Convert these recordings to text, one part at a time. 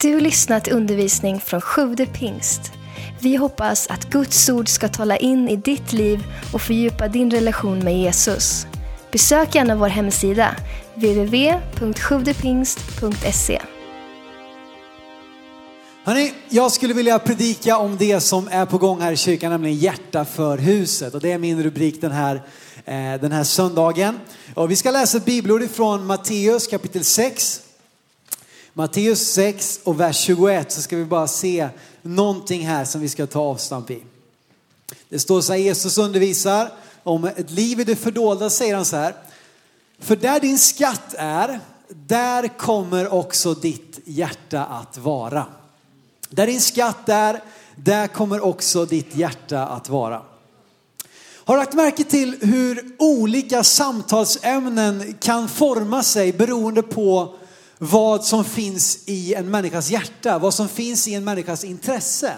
Du lyssnat till undervisning från Sjude pingst. Vi hoppas att Guds ord ska tala in i ditt liv och fördjupa din relation med Jesus. Besök gärna vår hemsida, www.sjuvdepingst.se. Hörrni, jag skulle vilja predika om det som är på gång här i kyrkan, nämligen hjärta för huset. Och det är min rubrik den här, eh, den här söndagen. Och vi ska läsa bibelord från Matteus kapitel 6. Matteus 6 och vers 21 så ska vi bara se någonting här som vi ska ta avstamp i. Det står så här, Jesus undervisar om ett liv i det fördolda, säger han så här. För där din skatt är, där kommer också ditt hjärta att vara. Där din skatt är, där kommer också ditt hjärta att vara. Har du lagt märke till hur olika samtalsämnen kan forma sig beroende på vad som finns i en människas hjärta, vad som finns i en människas intresse.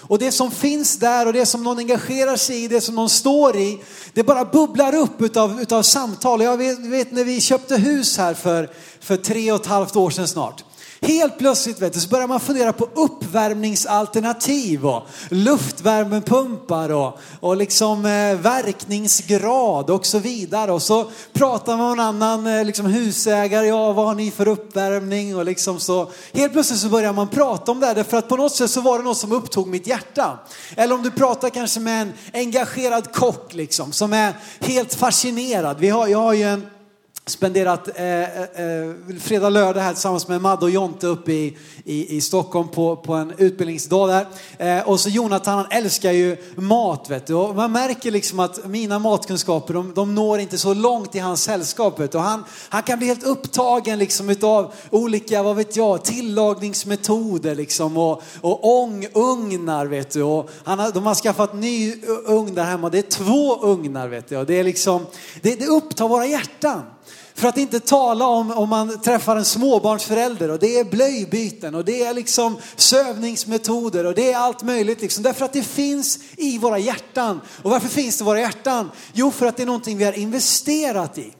Och det som finns där och det som någon engagerar sig i, det som någon står i, det bara bubblar upp utav, utav samtal. Jag vet, vet när vi köpte hus här för, för tre och ett halvt år sedan snart. Helt plötsligt vet du, så börjar man fundera på uppvärmningsalternativ och luftvärmepumpar och, och liksom eh, verkningsgrad och så vidare. Och så pratar man med en annan eh, liksom husägare, ja vad har ni för uppvärmning? Och liksom så, helt plötsligt så börjar man prata om det här därför att på något sätt så var det något som upptog mitt hjärta. Eller om du pratar kanske med en engagerad kock liksom som är helt fascinerad. Vi har, jag har ju en spenderat eh, eh, eh, fredag, lördag här tillsammans med Madde och Jonte uppe i, i, i Stockholm på, på en utbildningsdag där. Eh, och så Jonathan han älskar ju mat vet du. Och man märker liksom att mina matkunskaper de, de når inte så långt i hans sällskap vet du. Och han, han kan bli helt upptagen liksom utav olika, vad vet jag, tillagningsmetoder liksom och, och ångugnar vet du. Och han har, de har skaffat ny ugn där hemma. Det är två ugnar vet du. Och det är liksom, det, det upptar våra hjärtan. För att inte tala om om man träffar en småbarnsförälder och det är blöjbyten och det är liksom sövningsmetoder och det är allt möjligt liksom. Därför att det finns i våra hjärtan. Och varför finns det i våra hjärtan? Jo, för att det är någonting vi har investerat i.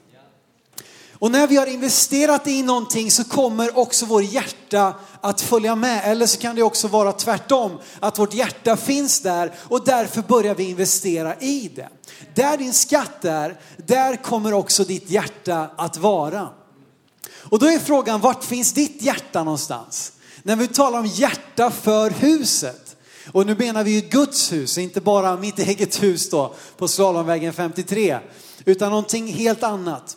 Och när vi har investerat i någonting så kommer också vår hjärta att följa med. Eller så kan det också vara tvärtom, att vårt hjärta finns där och därför börjar vi investera i det. Där din skatt är, där kommer också ditt hjärta att vara. Och då är frågan, vart finns ditt hjärta någonstans? När vi talar om hjärta för huset. Och nu menar vi ju Guds hus, inte bara mitt eget hus då på Slalomvägen 53, utan någonting helt annat.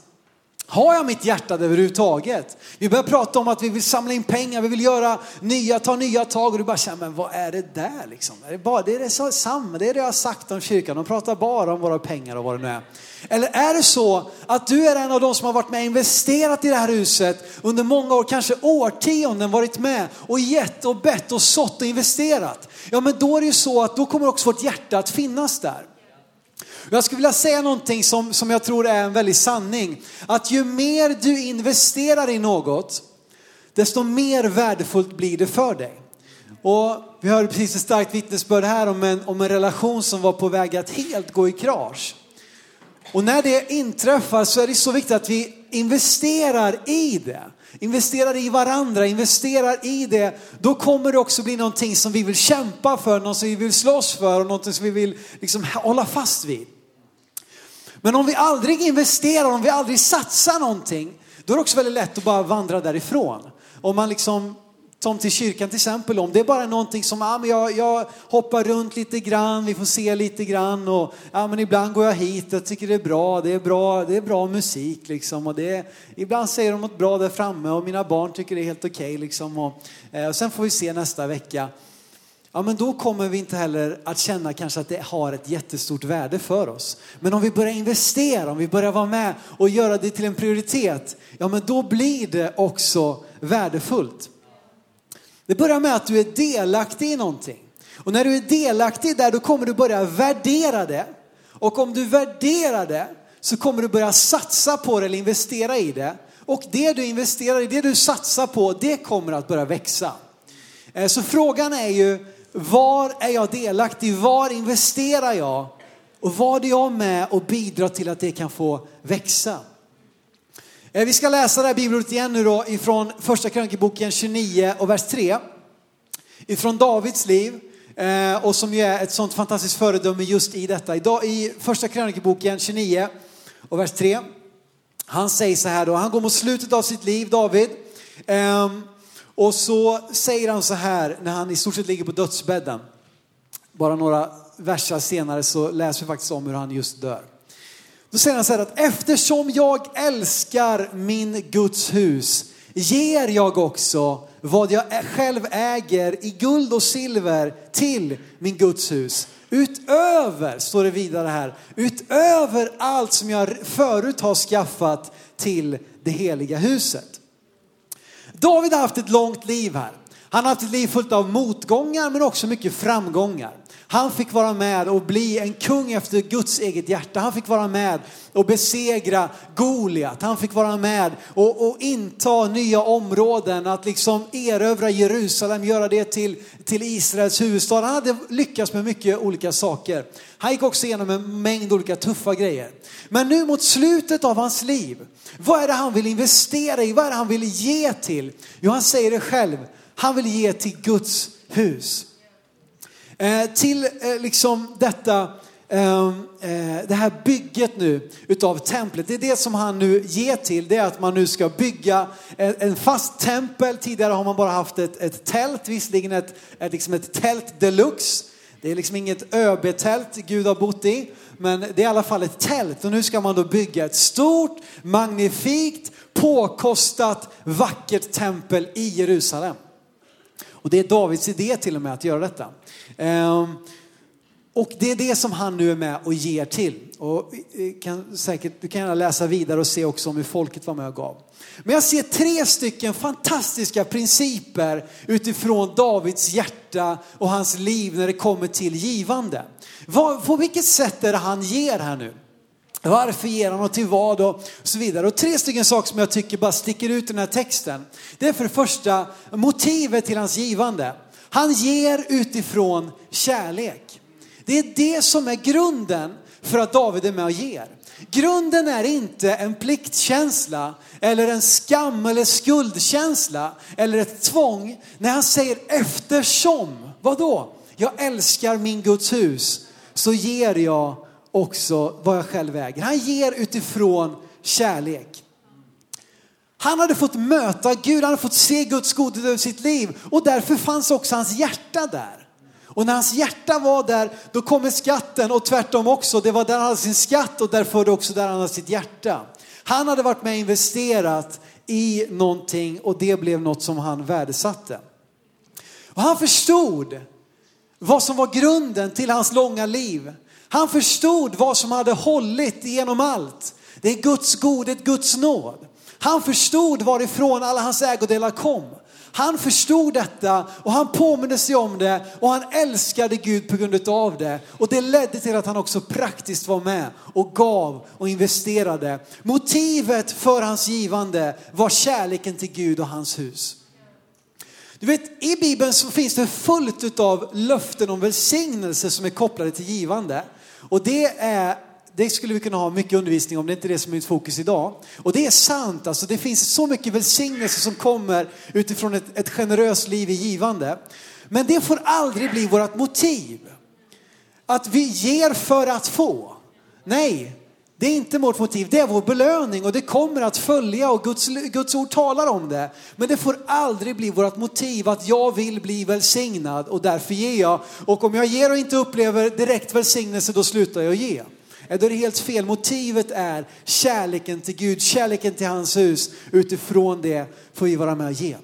Har jag mitt hjärta överhuvudtaget? Vi börjar prata om att vi vill samla in pengar, vi vill göra nya, ta nya tag och du bara känner, men vad är det där liksom? Är det, bara, det är det så, samma, det är det jag har sagt om kyrkan, de pratar bara om våra pengar och vad det nu är. Eller är det så att du är en av de som har varit med och investerat i det här huset under många år, kanske årtionden varit med och gett och bett och sått och investerat. Ja men då är det ju så att då kommer också vårt hjärta att finnas där. Jag skulle vilja säga någonting som, som jag tror är en väldig sanning. Att ju mer du investerar i något, desto mer värdefullt blir det för dig. Och vi hörde precis ett starkt vittnesbörd här om en, om en relation som var på väg att helt gå i krasch. Och när det inträffar så är det så viktigt att vi investerar i det. Investerar i varandra, investerar i det. Då kommer det också bli någonting som vi vill kämpa för, något som vi vill slåss för och någonting som vi vill liksom hålla fast vid. Men om vi aldrig investerar, om vi aldrig satsar någonting, då är det också väldigt lätt att bara vandra därifrån. Om man liksom, som till kyrkan till exempel, om det är bara någonting som, ja men jag, jag hoppar runt lite grann, vi får se lite grann och ja men ibland går jag hit, jag tycker det är bra, det är bra, det är bra musik liksom och det är, ibland säger de något bra där framme och mina barn tycker det är helt okej okay, liksom och, eh, och sen får vi se nästa vecka ja men då kommer vi inte heller att känna kanske att det har ett jättestort värde för oss. Men om vi börjar investera, om vi börjar vara med och göra det till en prioritet, ja men då blir det också värdefullt. Det börjar med att du är delaktig i någonting. Och när du är delaktig där då kommer du börja värdera det. Och om du värderar det så kommer du börja satsa på det eller investera i det. Och det du investerar i, det du satsar på, det kommer att börja växa. Eh, så frågan är ju, var är jag delaktig? Var investerar jag? Och var är jag med och bidrar till att det kan få växa? Eh, vi ska läsa det här bibelordet igen nu då ifrån första krönikeboken 29 och vers 3. Ifrån Davids liv eh, och som ju är ett sånt fantastiskt föredöme just i detta. Idag i första krönikeboken 29 och vers 3. Han säger så här då, han går mot slutet av sitt liv, David. Ehm, och så säger han så här när han i stort sett ligger på dödsbädden. Bara några versar senare så läser vi faktiskt om hur han just dör. Då säger han så här att eftersom jag älskar min Guds hus ger jag också vad jag själv äger i guld och silver till min Guds hus. Utöver, står det vidare här, utöver allt som jag förut har skaffat till det heliga huset. David har haft ett långt liv här. Han har haft ett liv fullt av motgångar men också mycket framgångar. Han fick vara med och bli en kung efter Guds eget hjärta. Han fick vara med och besegra Goliat. Han fick vara med och, och inta nya områden, att liksom erövra Jerusalem, göra det till, till Israels huvudstad. Han hade lyckats med mycket olika saker. Han gick också igenom en mängd olika tuffa grejer. Men nu mot slutet av hans liv, vad är det han vill investera i? Vad är det han vill ge till? Jo, han säger det själv. Han vill ge till Guds hus. Eh, till eh, liksom detta, ehm, eh, det här bygget nu utav templet. Det är det som han nu ger till. Det är att man nu ska bygga eh, en fast tempel. Tidigare har man bara haft ett, ett tält, visserligen ett, ett, liksom ett tält deluxe. Det är liksom inget ÖB-tält Gud har bott i, men det är i alla fall ett tält. Och nu ska man då bygga ett stort, magnifikt, påkostat, vackert tempel i Jerusalem. Och det är Davids idé till och med att göra detta. Ehm, och det är det som han nu är med och ger till. Och eh, kan säkert, du kan gärna läsa vidare och se också om hur folket var med och gav. Men jag ser tre stycken fantastiska principer utifrån Davids hjärta och hans liv när det kommer till givande. På vilket sätt är det han ger här nu? Varför ger han och till vad och så vidare. Och tre stycken saker som jag tycker bara sticker ut i den här texten. Det är för det första motivet till hans givande. Han ger utifrån kärlek. Det är det som är grunden för att David är med och ger. Grunden är inte en pliktkänsla eller en skam eller skuldkänsla eller ett tvång. När han säger eftersom, vad då? Jag älskar min Guds hus så ger jag också vad jag själv äger. Han ger utifrån kärlek. Han hade fått möta Gud, han hade fått se Guds godhet över sitt liv och därför fanns också hans hjärta där. Och när hans hjärta var där, då kommer skatten och tvärtom också. Det var där han hade sin skatt och därför var det också där han hade sitt hjärta. Han hade varit med och investerat i någonting och det blev något som han värdesatte. Och han förstod vad som var grunden till hans långa liv. Han förstod vad som hade hållit genom allt. Det är Guds godhet, Guds nåd. Han förstod varifrån alla hans ägodelar kom. Han förstod detta och han påminde sig om det och han älskade Gud på grund av det. Och det ledde till att han också praktiskt var med och gav och investerade. Motivet för hans givande var kärleken till Gud och hans hus. Du vet, i Bibeln så finns det fullt av löften om välsignelse som är kopplade till givande. Och det är det skulle vi kunna ha mycket undervisning om, det är inte det som är mitt fokus idag. Och det är sant, alltså det finns så mycket välsignelse som kommer utifrån ett, ett generöst liv i givande. Men det får aldrig bli vårt motiv. Att vi ger för att få. Nej, det är inte vårt motiv, det är vår belöning och det kommer att följa och Guds, Guds ord talar om det. Men det får aldrig bli vårt motiv att jag vill bli välsignad och därför ger jag. Och om jag ger och inte upplever direkt välsignelse då slutar jag ge. Då är det helt fel. Motivet är kärleken till Gud, kärleken till hans hus. Utifrån det får vi vara med och ge.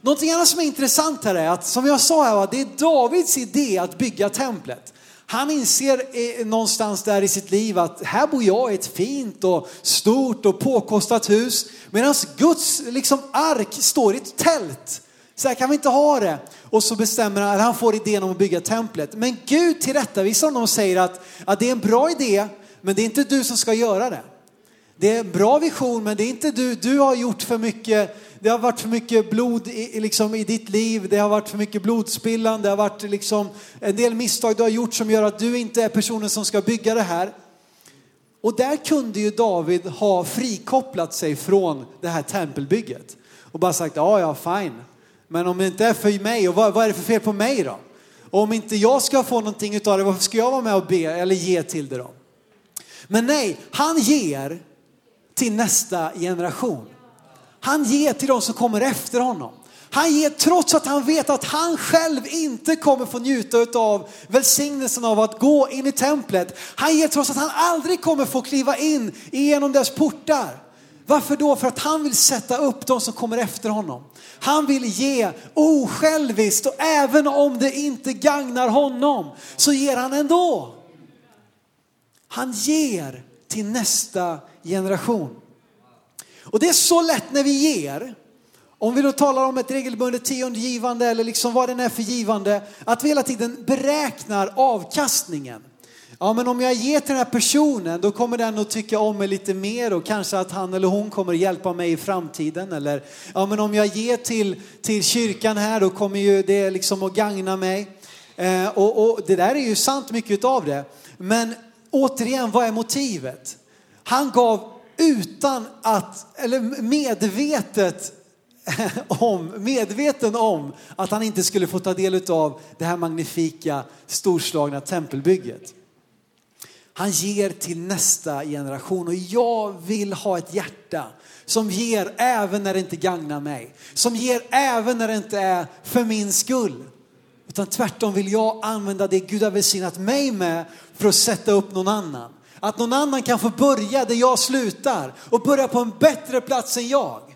Någonting annat som är intressant här är att, som jag sa här, det är Davids idé att bygga templet. Han inser någonstans där i sitt liv att här bor jag i ett fint och stort och påkostat hus. Medan Guds liksom, ark står i ett tält. Så här kan vi inte ha det. Och så bestämmer han, han får idén om att bygga templet. Men Gud tillrättavisar honom och säger att, att det är en bra idé, men det är inte du som ska göra det. Det är en bra vision, men det är inte du. Du har gjort för mycket. Det har varit för mycket blod i, liksom, i ditt liv. Det har varit för mycket blodspillan. Det har varit liksom, en del misstag du har gjort som gör att du inte är personen som ska bygga det här. Och där kunde ju David ha frikopplat sig från det här tempelbygget och bara sagt, ja, ja, fine. Men om det inte är för mig, och vad, vad är det för fel på mig då? Och om inte jag ska få någonting utav det, varför ska jag vara med och be eller ge till det då? Men nej, han ger till nästa generation. Han ger till de som kommer efter honom. Han ger trots att han vet att han själv inte kommer få njuta av välsignelsen av att gå in i templet. Han ger trots att han aldrig kommer få kliva in genom dess portar. Varför då? För att han vill sätta upp de som kommer efter honom. Han vill ge osjälviskt och även om det inte gagnar honom så ger han ändå. Han ger till nästa generation. Och det är så lätt när vi ger, om vi då talar om ett regelbundet tiondegivande eller liksom vad det är för givande, att vi hela tiden beräknar avkastningen. Ja, men om jag ger till den här personen, då kommer den att tycka om mig lite mer och kanske att han eller hon kommer hjälpa mig i framtiden. Eller, ja, men om jag ger till, till kyrkan här, då kommer ju det liksom att gagna mig. Eh, och, och det där är ju sant mycket av det. Men återigen, vad är motivet? Han gav utan att, eller medvetet om, medveten om att han inte skulle få ta del av det här magnifika storslagna tempelbygget. Han ger till nästa generation och jag vill ha ett hjärta som ger även när det inte gagnar mig. Som ger även när det inte är för min skull. Utan tvärtom vill jag använda det Gud har välsignat mig med för att sätta upp någon annan. Att någon annan kan få börja där jag slutar och börja på en bättre plats än jag.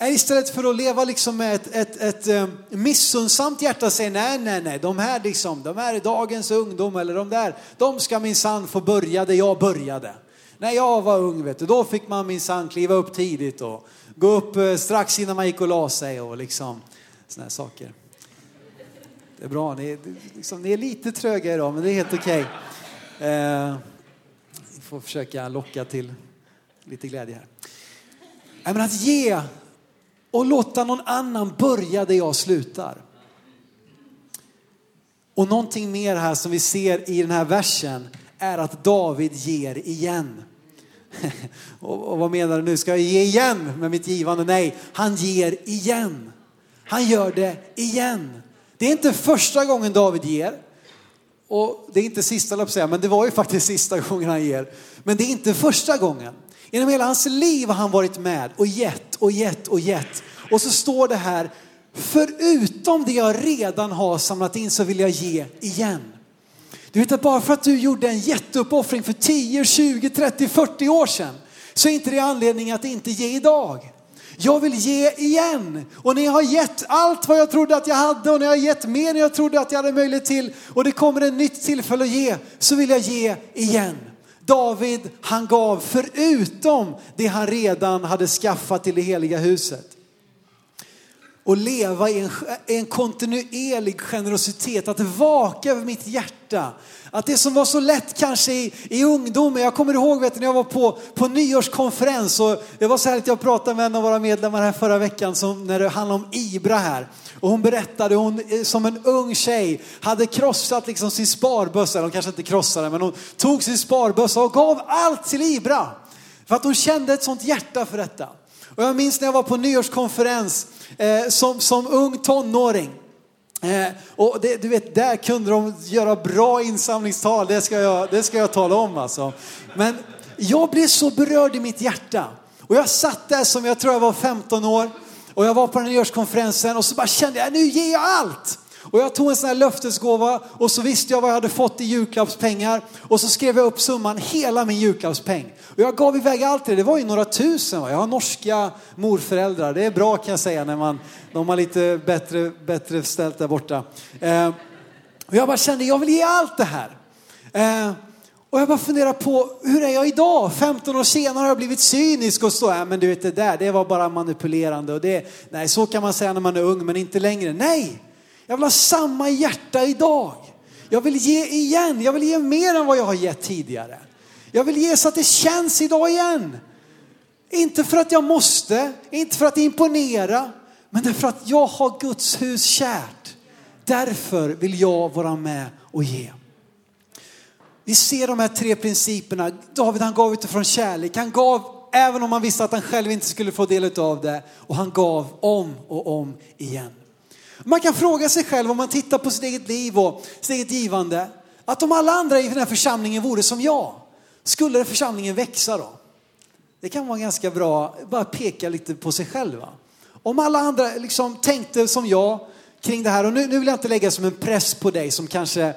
Istället för att leva liksom med ett, ett, ett, ett missunnsamt hjärta och säga nej, nej, nej, de här liksom, de här är dagens ungdom eller de där, de ska minsann få börja där jag började. När jag var ung, vet du, då fick man minsann kliva upp tidigt och gå upp eh, strax innan man gick och la sig och liksom sådana här saker. Det är bra, ni är, liksom, ni är lite tröga idag, men det är helt okej. Okay. Eh, vi får försöka locka till lite glädje här. Men att ge och låta någon annan börja där jag slutar. Och någonting mer här som vi ser i den här versen är att David ger igen. och, vad menar du nu? Ska jag ge igen med mitt givande? Nej, han ger igen. Han gör det igen. Det är inte första gången David ger. Och det är inte sista, jag säga, men det var ju faktiskt sista gången han ger. Men det är inte första gången. Genom hela hans liv har han varit med och gett och gett och gett. Och så står det här, förutom det jag redan har samlat in så vill jag ge igen. Du vet att bara för att du gjorde en jätteuppoffring för 10, 20, 30, 40 år sedan så är inte det anledning att inte ge idag. Jag vill ge igen. Och när jag har gett allt vad jag trodde att jag hade och när jag har gett mer än jag trodde att jag hade möjlighet till och det kommer ett nytt tillfälle att ge så vill jag ge igen. David han gav förutom det han redan hade skaffat till det heliga huset och leva i en, en kontinuerlig generositet, att vaka över mitt hjärta. Att det som var så lätt kanske i, i ungdomen, jag kommer ihåg vet, när jag var på, på nyårskonferens och det var så härligt jag pratade med en av våra medlemmar här förra veckan som, när det handlade om Ibra här. Och hon berättade, hon eh, som en ung tjej hade krossat liksom sin sparbössa, hon kanske inte krossade men hon tog sin sparbössa och gav allt till Ibra. För att hon kände ett sånt hjärta för detta. Och jag minns när jag var på nyårskonferens eh, som, som ung tonåring. Eh, och det, du vet, där kunde de göra bra insamlingstal, det ska jag, det ska jag tala om alltså. Men jag blev så berörd i mitt hjärta. Och jag satt där som jag tror jag var 15 år och jag var på den nyårskonferensen och så bara kände jag, nu ger jag allt. Och jag tog en sån här löftesgåva och så visste jag vad jag hade fått i julklappspengar och så skrev jag upp summan, hela min julklappspeng. Och jag gav iväg allt det, det var ju några tusen. Va? Jag har norska morföräldrar, det är bra kan jag säga när man, de har lite bättre, bättre ställt där borta. Eh, och jag bara kände, jag vill ge allt det här. Eh, och jag bara funderar på, hur är jag idag? 15 år senare har jag blivit cynisk och så, ja, men du vet det där, det var bara manipulerande och det, nej så kan man säga när man är ung men inte längre. Nej, jag vill ha samma hjärta idag. Jag vill ge igen, jag vill ge mer än vad jag har gett tidigare. Jag vill ge så att det känns idag igen. Inte för att jag måste, inte för att imponera, men därför att jag har Guds hus kärt. Därför vill jag vara med och ge. Vi ser de här tre principerna. David han gav utifrån kärlek. Han gav även om han visste att han själv inte skulle få del av det. Och han gav om och om igen. Man kan fråga sig själv om man tittar på sitt eget liv och sitt eget givande. Att om alla andra i den här församlingen vore som jag, skulle församlingen växa då? Det kan vara ganska bra, bara peka lite på sig själva. Om alla andra liksom tänkte som jag kring det här, och nu, nu vill jag inte lägga som en press på dig som kanske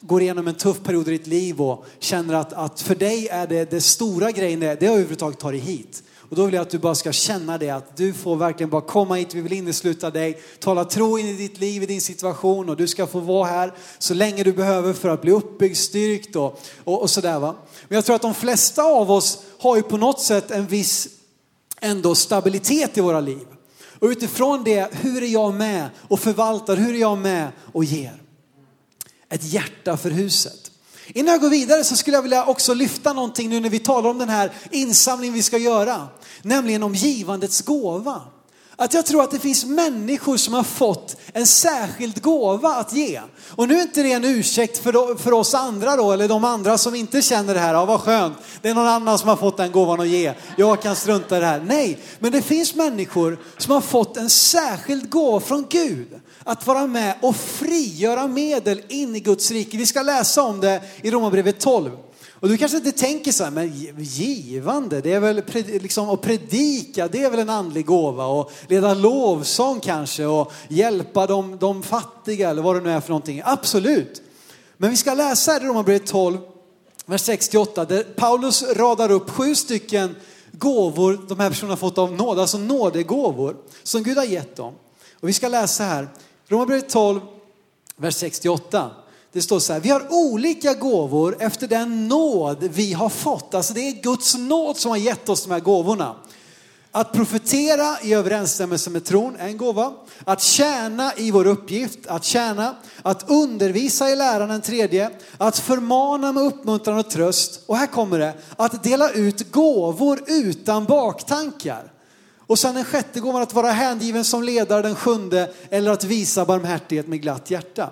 går igenom en tuff period i ditt liv och känner att, att för dig är det, det stora grejen, det, det är överhuvudtaget ta dig hit. Och då vill jag att du bara ska känna det, att du får verkligen bara komma hit, vi vill innesluta dig, tala tro in i ditt liv, i din situation och du ska få vara här så länge du behöver för att bli uppbyggd, styrkt och, och, och sådär va. Men jag tror att de flesta av oss har ju på något sätt en viss ändå stabilitet i våra liv. Och utifrån det, hur är jag med och förvaltar, hur är jag med och ger? Ett hjärta för huset. Innan jag går vidare så skulle jag vilja också lyfta någonting nu när vi talar om den här insamlingen vi ska göra. Nämligen om givandets gåva. Att jag tror att det finns människor som har fått en särskild gåva att ge. Och nu är inte det en ursäkt för, för oss andra då, eller de andra som inte känner det här, ja vad skönt, det är någon annan som har fått den gåvan att ge, jag kan strunta i det här. Nej, men det finns människor som har fått en särskild gåva från Gud. Att vara med och frigöra medel in i Guds rike. Vi ska läsa om det i Romarbrevet 12. Och du kanske inte tänker så här, men givande, det är väl liksom att predika, det är väl en andlig gåva och leda lovsång kanske och hjälpa de, de fattiga eller vad det nu är för någonting. Absolut. Men vi ska läsa i Romarbrevet 12, vers 68, där Paulus radar upp sju stycken gåvor de här personerna har fått av nåd, alltså nådegåvor som Gud har gett dem. Och vi ska läsa här, Romarbrevet 12, vers 68. Det står så här, vi har olika gåvor efter den nåd vi har fått. Alltså det är Guds nåd som har gett oss de här gåvorna. Att profetera i överensstämmelse med tron är en gåva. Att tjäna i vår uppgift, att tjäna. Att undervisa i läran en tredje. Att förmana med uppmuntran och tröst. Och här kommer det, att dela ut gåvor utan baktankar. Och sen den sjätte gåvan att vara hängiven som ledare, den sjunde, eller att visa barmhärtighet med glatt hjärta.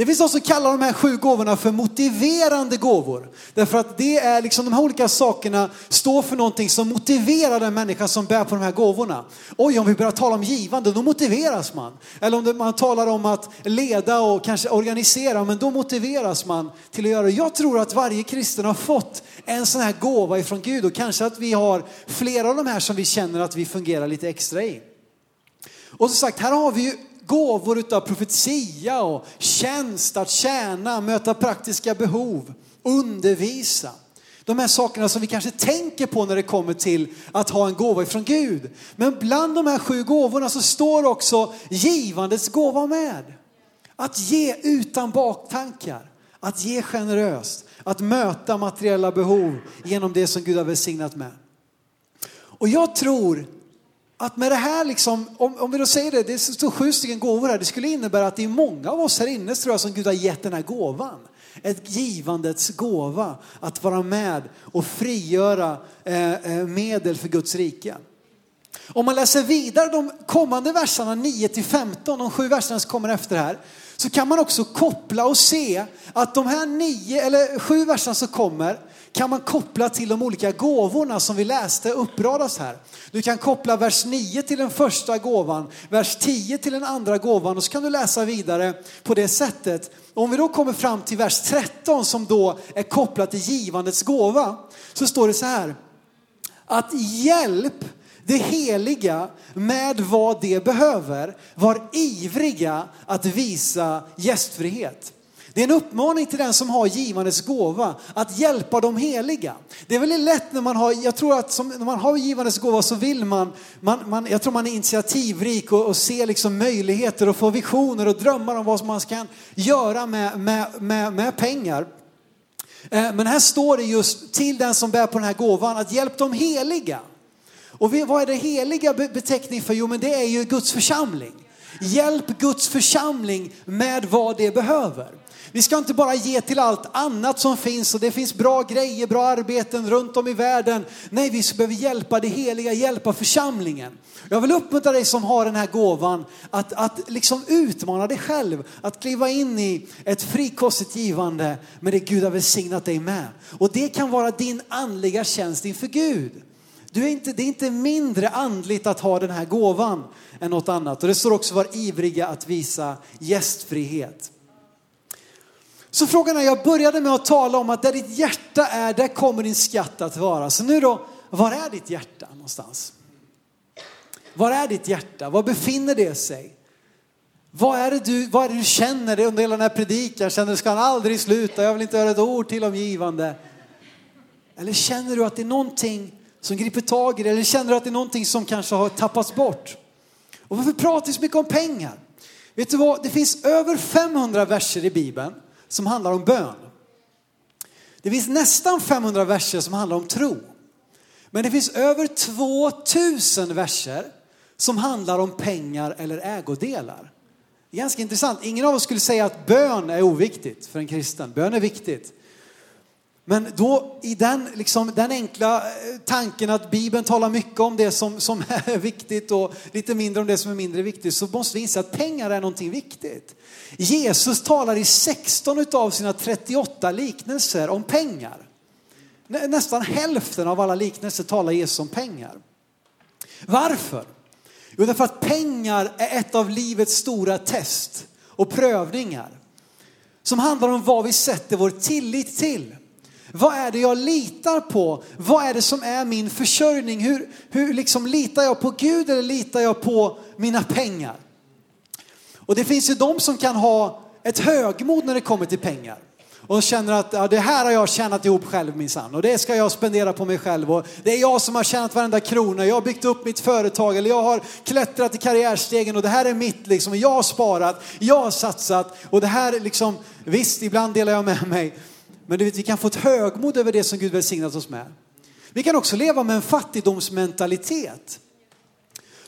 Det finns de som kallar de här sju gåvorna för motiverande gåvor. Därför att det är liksom de här olika sakerna står för någonting som motiverar den människa som bär på de här gåvorna. Oj, om vi börjar tala om givande, då motiveras man. Eller om man talar om att leda och kanske organisera, men då motiveras man till att göra det. Jag tror att varje kristen har fått en sån här gåva ifrån Gud och kanske att vi har flera av de här som vi känner att vi fungerar lite extra i. Och som sagt, här har vi ju gåvor utav profetia och tjänst, att tjäna, möta praktiska behov, undervisa. De här sakerna som vi kanske tänker på när det kommer till att ha en gåva ifrån Gud. Men bland de här sju gåvorna så står också givandets gåva med. Att ge utan baktankar, att ge generöst, att möta materiella behov genom det som Gud har välsignat med. Och jag tror att med det här, liksom, om, om vi då säger det, det står sju stycken gåvor här, det skulle innebära att det är många av oss här inne tror jag som Gud har gett den här gåvan. Ett givandets gåva, att vara med och frigöra eh, eh medel för Guds rike. Om man läser vidare de kommande verserna 9 till 15, de sju verserna som kommer efter här, så kan man också koppla och se att de här nio, eller sju verserna som kommer, kan man koppla till de olika gåvorna som vi läste uppradas här. Du kan koppla vers 9 till den första gåvan, vers 10 till den andra gåvan och så kan du läsa vidare på det sättet. Om vi då kommer fram till vers 13 som då är kopplat till givandets gåva så står det så här. Att hjälp det heliga med vad det behöver var ivriga att visa gästfrihet. Det är en uppmaning till den som har givandets gåva att hjälpa de heliga. Det är väldigt lätt när man har, jag tror att som, när man har givandets gåva så vill man, man, man jag tror man är initiativrik och, och ser liksom möjligheter och får visioner och drömmar om vad man kan göra med, med, med, med pengar. Eh, men här står det just till den som bär på den här gåvan att hjälp de heliga. Och vad är det heliga beteckning för? Jo men det är ju Guds församling. Hjälp Guds församling med vad det behöver. Vi ska inte bara ge till allt annat som finns och det finns bra grejer, bra arbeten runt om i världen. Nej, vi behöver hjälpa det heliga, hjälpa församlingen. Jag vill uppmuntra dig som har den här gåvan att, att liksom utmana dig själv, att kliva in i ett frikostigt givande med det Gud har välsignat dig med. Och det kan vara din andliga tjänst inför Gud. Du är inte, det är inte mindre andligt att ha den här gåvan än något annat. Och det står också var ivriga att visa gästfrihet. Så frågan är, jag började med att tala om att där ditt hjärta är, där kommer din skatt att vara. Så nu då, var är ditt hjärta någonstans? Var är ditt hjärta? Var befinner det sig? Vad är det du, vad är det du känner under hela den här predikan? Känner du ska han aldrig sluta? Jag vill inte höra ett ord till om givande. Eller känner du att det är någonting som griper tag i dig? Eller känner du att det är någonting som kanske har tappats bort? Och varför pratar vi så mycket om pengar? Vet du vad? Det finns över 500 verser i Bibeln som handlar om bön. Det finns nästan 500 verser som handlar om tro. Men det finns över 2000 verser som handlar om pengar eller ägodelar. Det är ganska intressant. Ingen av oss skulle säga att bön är oviktigt för en kristen. Bön är viktigt. Men då i den, liksom, den enkla eh, tanken att Bibeln talar mycket om det som, som är viktigt och lite mindre om det som är mindre viktigt så måste vi inse att pengar är någonting viktigt. Jesus talar i 16 av sina 38 liknelser om pengar. Nästan hälften av alla liknelser talar Jesus om pengar. Varför? Jo, därför att pengar är ett av livets stora test och prövningar. Som handlar om vad vi sätter vår tillit till. Vad är det jag litar på? Vad är det som är min försörjning? Hur, hur liksom litar jag på Gud eller litar jag på mina pengar? Och det finns ju de som kan ha ett högmod när det kommer till pengar. Och känner att ja, det här har jag tjänat ihop själv minsann och det ska jag spendera på mig själv. Och det är jag som har tjänat varenda krona, jag har byggt upp mitt företag eller jag har klättrat i karriärstegen och det här är mitt liksom. Jag har sparat, jag har satsat och det här liksom, visst ibland delar jag med mig. Men du vet, vi kan få ett högmod över det som Gud välsignat oss med. Vi kan också leva med en fattigdomsmentalitet.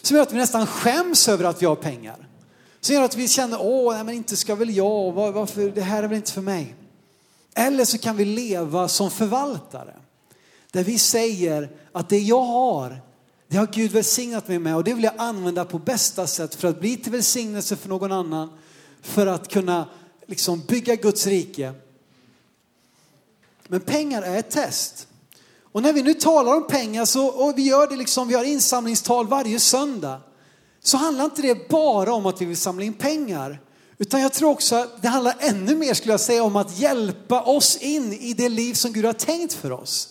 Som gör att vi nästan skäms över att vi har pengar. Som gör att vi känner, åh, nej, men inte ska väl jag, varför, det här är väl inte för mig. Eller så kan vi leva som förvaltare. Där vi säger att det jag har, det har Gud välsignat mig med och det vill jag använda på bästa sätt för att bli till välsignelse för någon annan. För att kunna liksom bygga Guds rike. Men pengar är ett test. Och när vi nu talar om pengar så, och vi gör det liksom, vi har insamlingstal varje söndag så handlar inte det bara om att vi vill samla in pengar. Utan jag tror också att det handlar ännu mer skulle jag säga om att hjälpa oss in i det liv som Gud har tänkt för oss.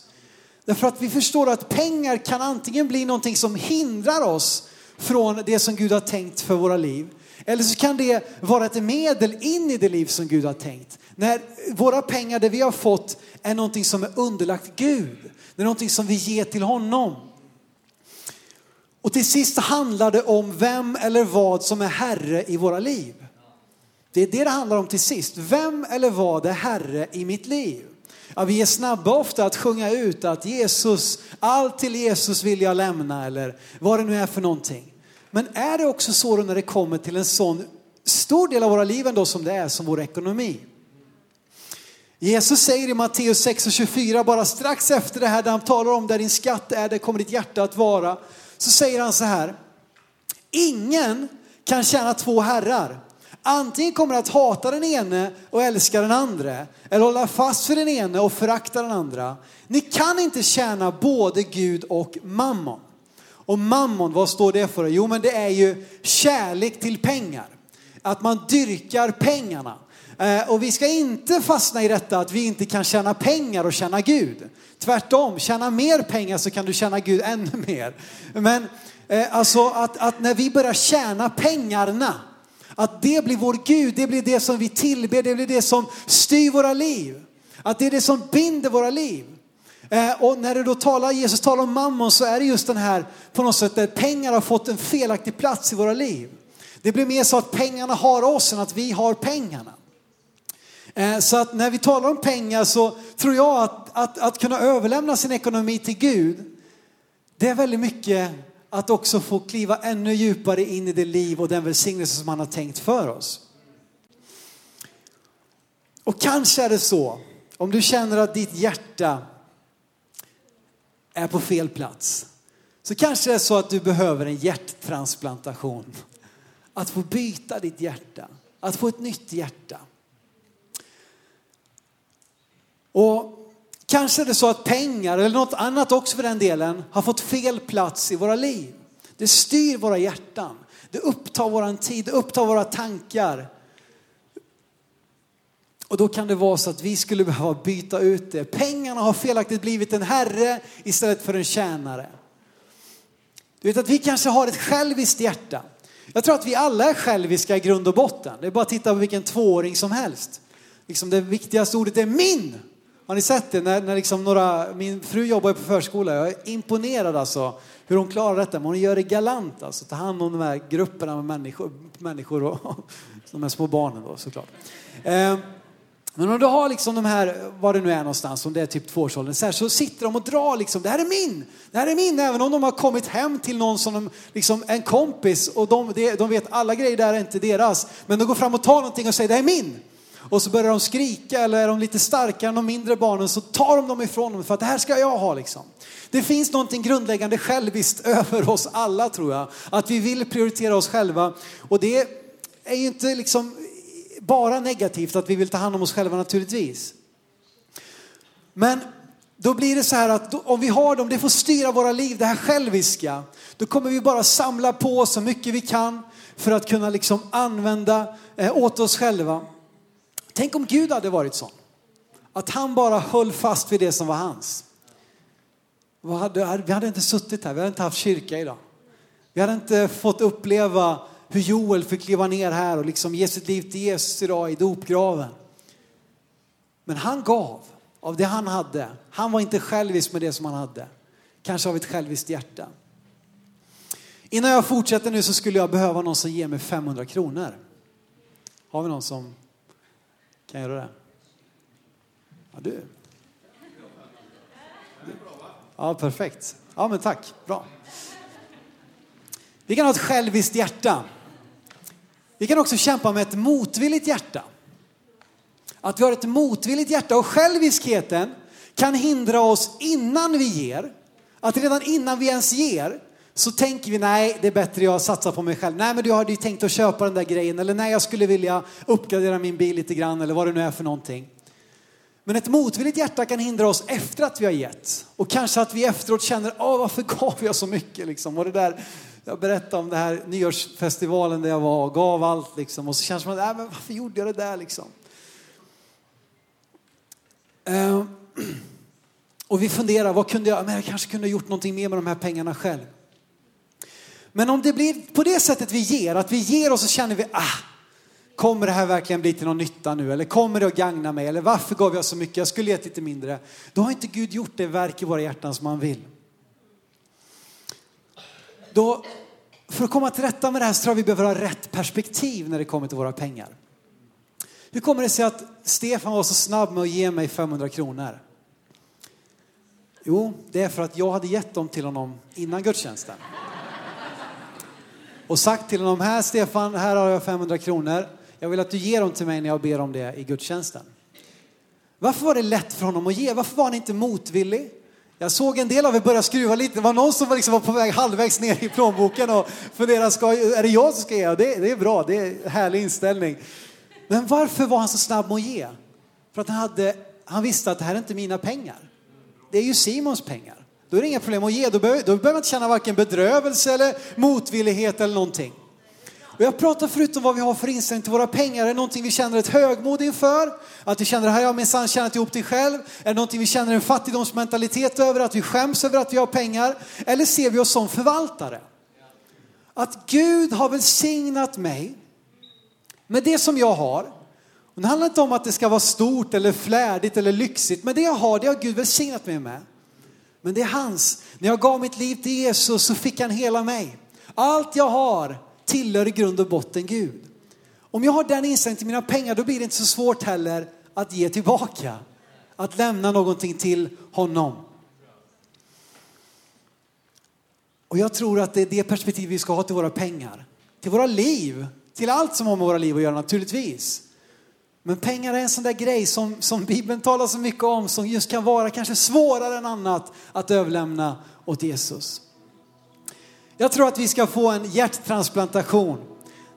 Därför att vi förstår att pengar kan antingen bli någonting som hindrar oss från det som Gud har tänkt för våra liv. Eller så kan det vara ett medel in i det liv som Gud har tänkt. När våra pengar, det vi har fått, är någonting som är underlagt Gud. Det är någonting som vi ger till honom. Och till sist handlar det om vem eller vad som är herre i våra liv. Det är det det handlar om till sist. Vem eller vad är herre i mitt liv? Ja, vi är snabba ofta att sjunga ut att Jesus, allt till Jesus vill jag lämna eller vad det nu är för någonting. Men är det också så när det kommer till en sån stor del av våra liv ändå som det är som vår ekonomi? Jesus säger i Matteus 6 och 24, bara strax efter det här där han talar om där din skatt är, där kommer ditt hjärta att vara så säger han så här. Ingen kan tjäna två herrar. Antingen kommer att hata den ene och älska den andra eller hålla fast för den ene och förakta den andra. Ni kan inte tjäna både Gud och mammon. Och mammon, vad står det för? Jo, men det är ju kärlek till pengar. Att man dyrkar pengarna. Eh, och vi ska inte fastna i detta att vi inte kan tjäna pengar och tjäna Gud. Tvärtom, tjäna mer pengar så kan du tjäna Gud ännu mer. Men eh, alltså att, att när vi börjar tjäna pengarna, att det blir vår Gud, det blir det som vi tillber, det blir det som styr våra liv. Att det är det som binder våra liv. Eh, och när du då talar, Jesus talar om mammon så är det just den här på något sätt där pengar har fått en felaktig plats i våra liv. Det blir mer så att pengarna har oss än att vi har pengarna. Eh, så att när vi talar om pengar så tror jag att, att, att kunna överlämna sin ekonomi till Gud, det är väldigt mycket att också få kliva ännu djupare in i det liv och den välsignelse som han har tänkt för oss. Och kanske är det så, om du känner att ditt hjärta är på fel plats, så kanske det är så att du behöver en hjärttransplantation. Att få byta ditt hjärta, att få ett nytt hjärta. Och kanske är det så att pengar, eller något annat också för den delen, har fått fel plats i våra liv. Det styr våra hjärtan. Det upptar våran tid, det upptar våra tankar. Och då kan det vara så att vi skulle behöva byta ut det. Pengarna har felaktigt blivit en herre istället för en tjänare. Du vet att vi kanske har ett själviskt hjärta. Jag tror att vi alla är själviska i grund och botten. Det är bara att titta på vilken tvååring som helst. Liksom det viktigaste ordet är min. Har ni sett det? När, när liksom några, min fru jobbar ju på förskola. Jag är imponerad alltså hur hon klarar detta. Men hon gör det galant alltså. Ta hand om de här grupperna med människor, människor och de här små barnen då såklart. Eh, men om du har liksom de här, var det nu är någonstans, om det är typ tvåårsåldern, så, här, så sitter de och drar liksom, det här är min, det här är min, även om de har kommit hem till någon som de, liksom en kompis och de, de vet alla grejer där är inte deras. Men de går fram och tar någonting och säger det här är min. Och så börjar de skrika eller är de lite starkare än de mindre barnen så tar de dem ifrån dem för att det här ska jag ha liksom. Det finns någonting grundläggande själviskt över oss alla tror jag. Att vi vill prioritera oss själva och det är ju inte liksom bara negativt att vi vill ta hand om oss själva naturligtvis. Men då blir det så här att om vi har dem, det får styra våra liv, det här själviska. Då kommer vi bara samla på så mycket vi kan för att kunna liksom använda eh, åt oss själva. Tänk om Gud hade varit sån. Att han bara höll fast vid det som var hans. Vi hade inte suttit här, vi hade inte haft kyrka idag. Vi hade inte fått uppleva hur Joel fick kliva ner här och liksom ge sitt liv till Jesus idag i dopgraven. Men han gav av det han hade. Han var inte självisk med det som han hade. Kanske av ett själviskt hjärta. Innan jag fortsätter nu så skulle jag behöva någon som ger mig 500 kronor. Har vi någon som kan göra det? Ja, du. Ja, perfekt. Ja, men tack. Bra. Vi kan ha ett själviskt hjärta. Vi kan också kämpa med ett motvilligt hjärta. Att vi har ett motvilligt hjärta och själviskheten kan hindra oss innan vi ger. Att redan innan vi ens ger så tänker vi nej, det är bättre jag satsar på mig själv. Nej, men du hade ju tänkt att köpa den där grejen eller nej, jag skulle vilja uppgradera min bil lite grann eller vad det nu är för någonting. Men ett motvilligt hjärta kan hindra oss efter att vi har gett. Och kanske att vi efteråt känner, åh varför gav jag så mycket liksom? Och det där jag berättade om den här nyårsfestivalen där jag var och gav allt liksom. Och så känns man, äh, men varför gjorde jag det där liksom? Ehm, och vi funderar, vad kunde jag, men jag kanske kunde ha gjort någonting mer med de här pengarna själv. Men om det blir på det sättet vi ger, att vi ger och så känner vi, ah, kommer det här verkligen bli till någon nytta nu? Eller kommer det att gagna mig? Eller varför gav jag så mycket? Jag skulle gett lite mindre. Då har inte Gud gjort det verk i våra hjärtan som han vill. Då, för att komma till rätta med det här så tror jag vi behöver ha rätt perspektiv när det kommer till våra pengar. Hur kommer det sig att Stefan var så snabb med att ge mig 500 kronor? Jo, det är för att jag hade gett dem till honom innan gudstjänsten. Och sagt till honom, här Stefan, här har jag 500 kronor. Jag vill att du ger dem till mig när jag ber om det i gudstjänsten. Varför var det lätt för honom att ge? Varför var han inte motvillig? Jag såg en del av er börja skruva lite. Det var någon som liksom var på väg halvvägs ner i plånboken och funderade, ska, är det jag som ska ge? Det, det är bra, det är en härlig inställning. Men varför var han så snabb med att ge? För att han, hade, han visste att det här är inte mina pengar. Det är ju Simons pengar. Då är det inga problem att ge. Då behöver, då behöver man inte känna varken bedrövelse eller motvillighet eller någonting. Och jag pratar förut om vad vi har för inställning till våra pengar. Är det någonting vi känner ett högmod inför? Att vi känner här har jag minsann tjänat ihop det själv? Är det någonting vi känner en fattigdomsmentalitet över? Att vi skäms över att vi har pengar? Eller ser vi oss som förvaltare? Att Gud har välsignat mig med det som jag har. Och det handlar inte om att det ska vara stort eller flärdigt eller lyxigt. Men det jag har, det har Gud välsignat mig med. Men det är hans. När jag gav mitt liv till Jesus så fick han hela mig. Allt jag har tillhör i grund och botten Gud. Om jag har den inställningen till mina pengar då blir det inte så svårt heller att ge tillbaka. Att lämna någonting till honom. Och jag tror att det är det perspektiv vi ska ha till våra pengar. Till våra liv. Till allt som har med våra liv att göra naturligtvis. Men pengar är en sån där grej som, som Bibeln talar så mycket om som just kan vara kanske svårare än annat att överlämna åt Jesus. Jag tror att vi ska få en hjärttransplantation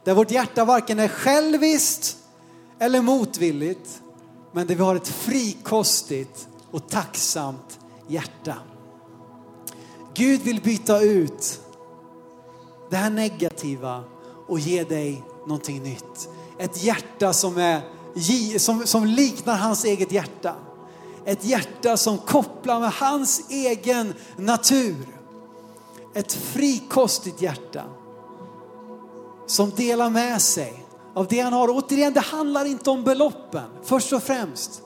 där vårt hjärta varken är själviskt eller motvilligt men där vi har ett frikostigt och tacksamt hjärta. Gud vill byta ut det här negativa och ge dig någonting nytt. Ett hjärta som, är, som, som liknar hans eget hjärta. Ett hjärta som kopplar med hans egen natur. Ett frikostigt hjärta som delar med sig av det han har. Återigen, det handlar inte om beloppen först och främst.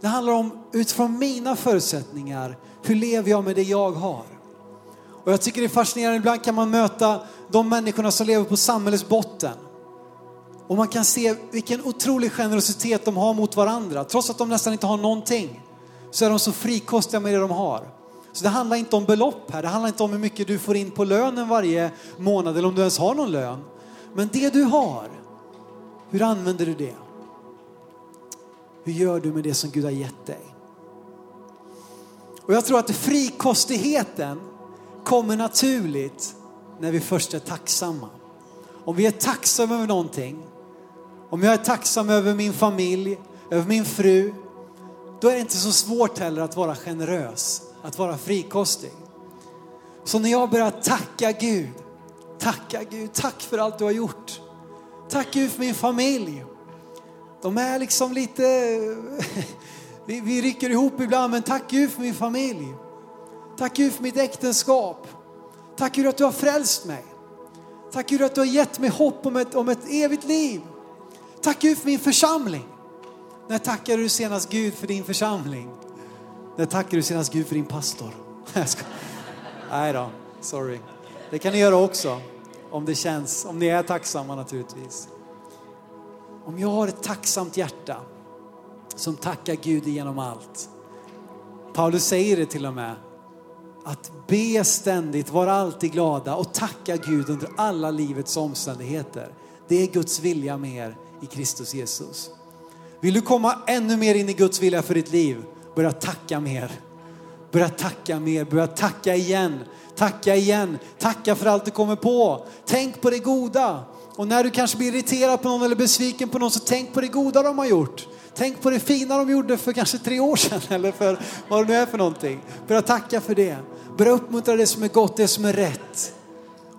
Det handlar om utifrån mina förutsättningar, hur lever jag med det jag har? Och jag tycker det är fascinerande, ibland kan man möta de människorna som lever på samhällets botten. Och man kan se vilken otrolig generositet de har mot varandra. Trots att de nästan inte har någonting så är de så frikostiga med det de har. Så det handlar inte om belopp här, det handlar inte om hur mycket du får in på lönen varje månad eller om du ens har någon lön. Men det du har, hur använder du det? Hur gör du med det som Gud har gett dig? Och jag tror att frikostigheten kommer naturligt när vi först är tacksamma. Om vi är tacksamma över någonting, om jag är tacksam över min familj, över min fru, då är det inte så svårt heller att vara generös, att vara frikostig. Så när jag börjar tacka Gud, tacka Gud, tack för allt du har gjort. Tack Gud för min familj. De är liksom lite, vi, vi rycker ihop ibland, men tack Gud för min familj. Tack Gud för mitt äktenskap. Tack Gud att du har frälst mig. Tack Gud att du har gett mig hopp om ett, om ett evigt liv. Tack Gud för min församling. När tackade du senast Gud för din församling? När tackar du senast Gud för din pastor? Nej då, sorry. Det kan ni göra också om det känns, om ni är tacksamma naturligtvis. Om jag har ett tacksamt hjärta som tackar Gud genom allt. Paulus säger det till och med. Att be ständigt, vara alltid glada och tacka Gud under alla livets omständigheter. Det är Guds vilja med er i Kristus Jesus. Vill du komma ännu mer in i Guds vilja för ditt liv? Börja tacka mer. Börja tacka mer, börja tacka igen. Tacka igen, tacka för allt du kommer på. Tänk på det goda. Och när du kanske blir irriterad på någon eller besviken på någon så tänk på det goda de har gjort. Tänk på det fina de gjorde för kanske tre år sedan eller för vad det nu är för någonting. Börja tacka för det. Börja uppmuntra det som är gott, det som är rätt.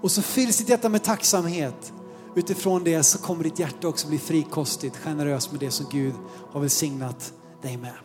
Och så fylls ditt hjärta med tacksamhet. Utifrån det så kommer ditt hjärta också bli frikostigt, generöst med det som Gud har välsignat dig med.